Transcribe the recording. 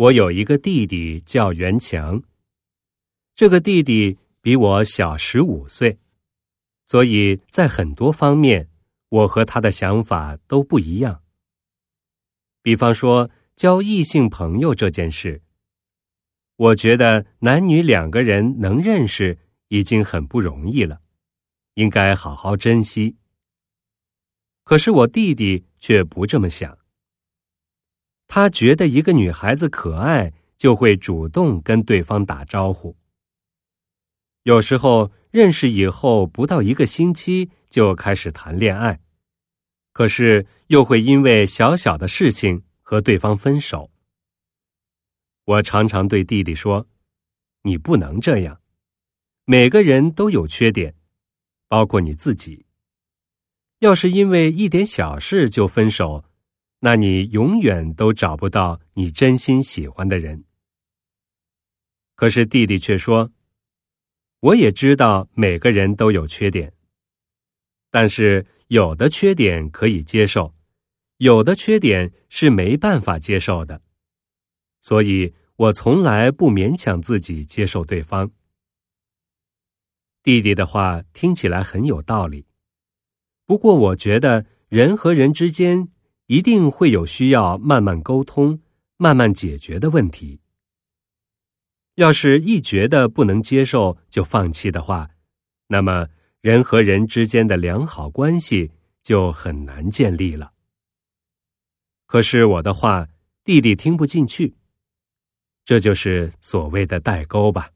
我有一个弟弟叫袁强，这个弟弟比我小十五岁，所以在很多方面，我和他的想法都不一样。比方说，交异性朋友这件事，我觉得男女两个人能认识已经很不容易了，应该好好珍惜。可是我弟弟却不这么想。他觉得一个女孩子可爱，就会主动跟对方打招呼。有时候认识以后不到一个星期就开始谈恋爱，可是又会因为小小的事情和对方分手。我常常对弟弟说：“你不能这样，每个人都有缺点，包括你自己。要是因为一点小事就分手。”那你永远都找不到你真心喜欢的人。可是弟弟却说：“我也知道每个人都有缺点，但是有的缺点可以接受，有的缺点是没办法接受的，所以我从来不勉强自己接受对方。”弟弟的话听起来很有道理，不过我觉得人和人之间。一定会有需要慢慢沟通、慢慢解决的问题。要是一觉得不能接受就放弃的话，那么人和人之间的良好关系就很难建立了。可是我的话，弟弟听不进去，这就是所谓的代沟吧。